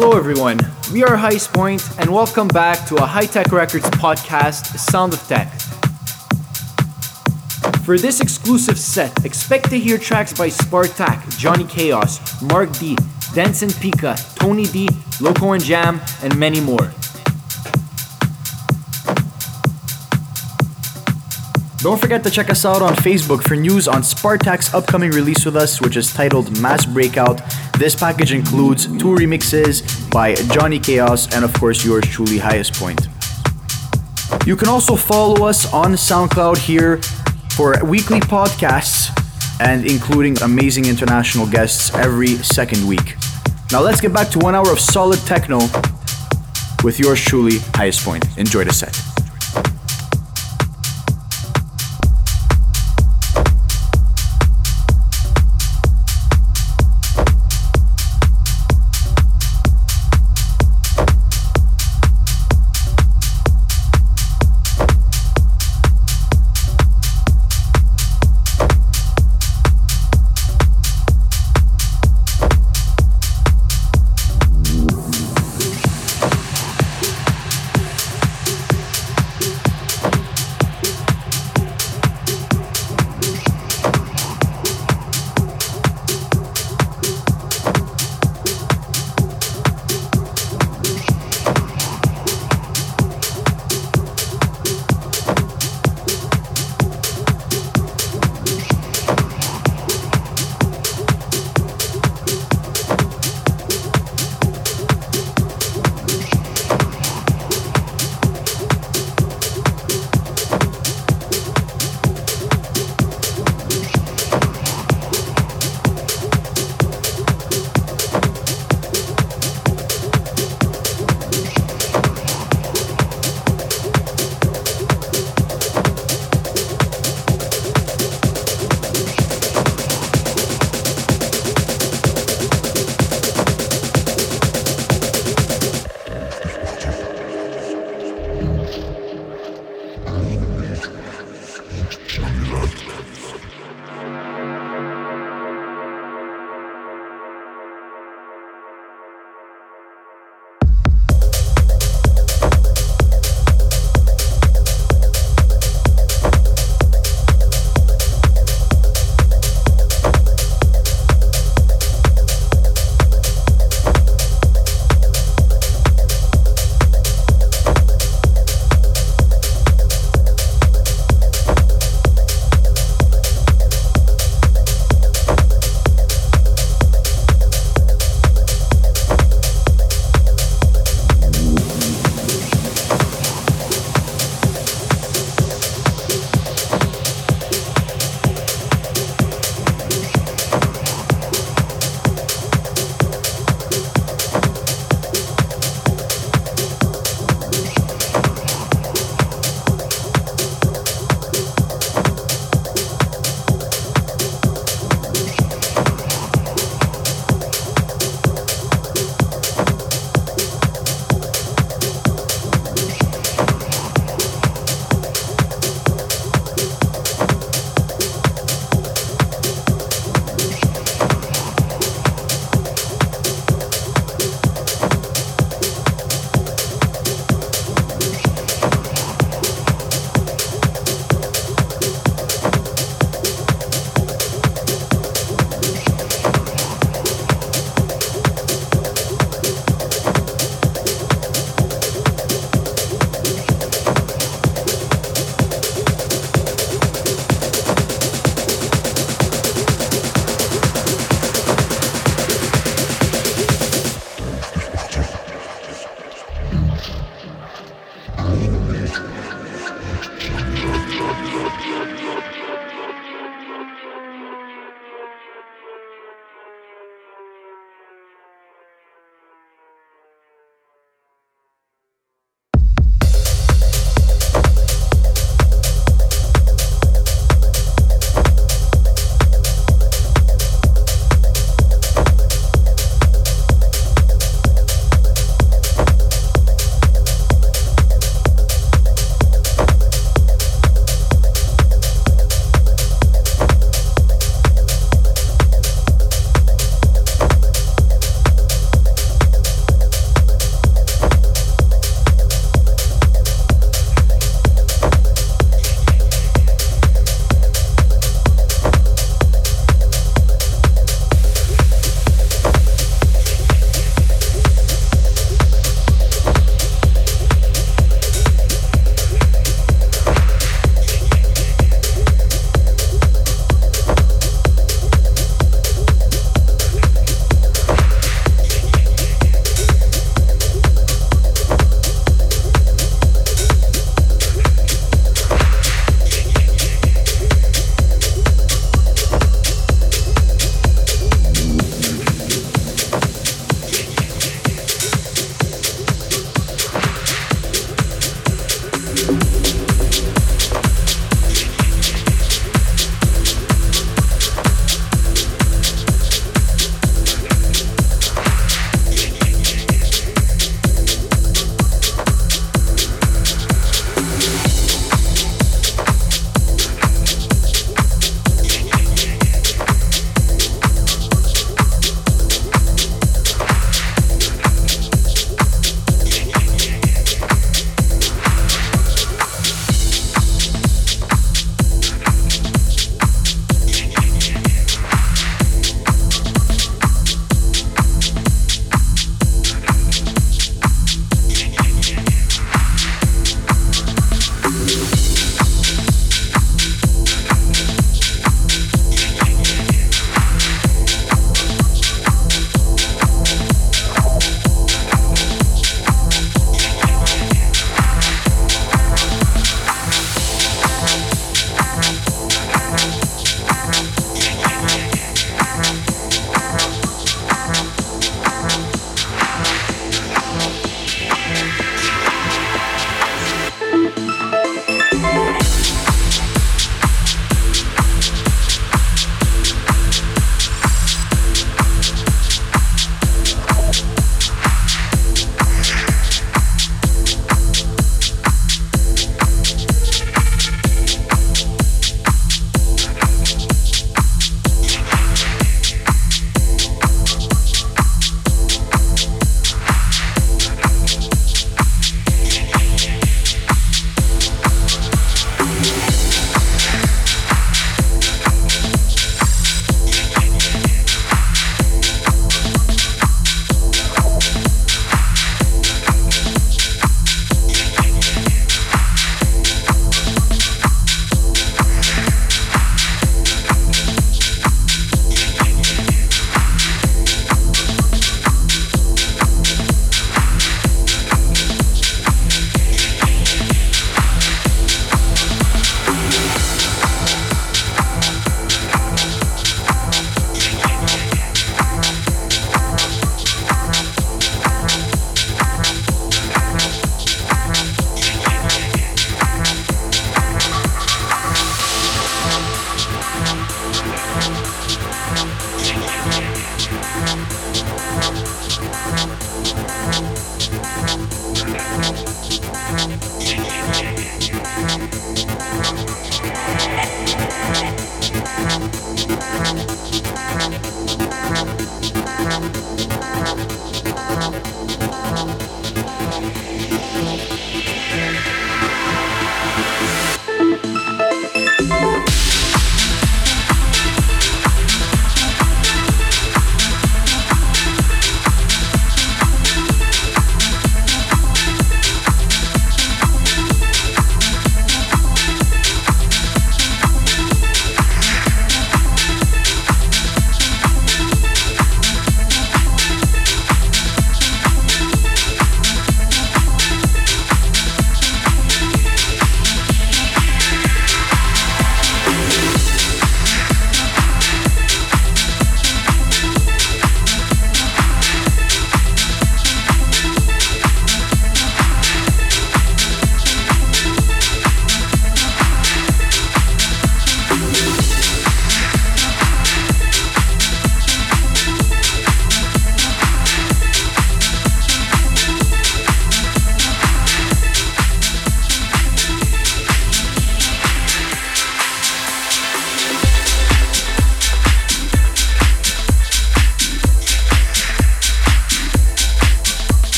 Hello, everyone. We are Highestpoint, and welcome back to a Hi Tek Records podcast, Sound of Tech. For this exclusive set, expect to hear tracks by Spartaque, Johnny Kaos, Marck D, Dense and Pika, Tony Dee, Loco and Jam, and many more. Don't forget to check us out on Facebook for news on Spartaque's upcoming release with us, which is titled Mass Breakout. This package includes two remixes by Johnny Kaos and, of course, yours truly, Highestpoint. You can also follow us on SoundCloud here for weekly podcasts and including amazing international guests every second week. Now let's get back to one hour of solid techno with yours truly, Highestpoint. Enjoy the set.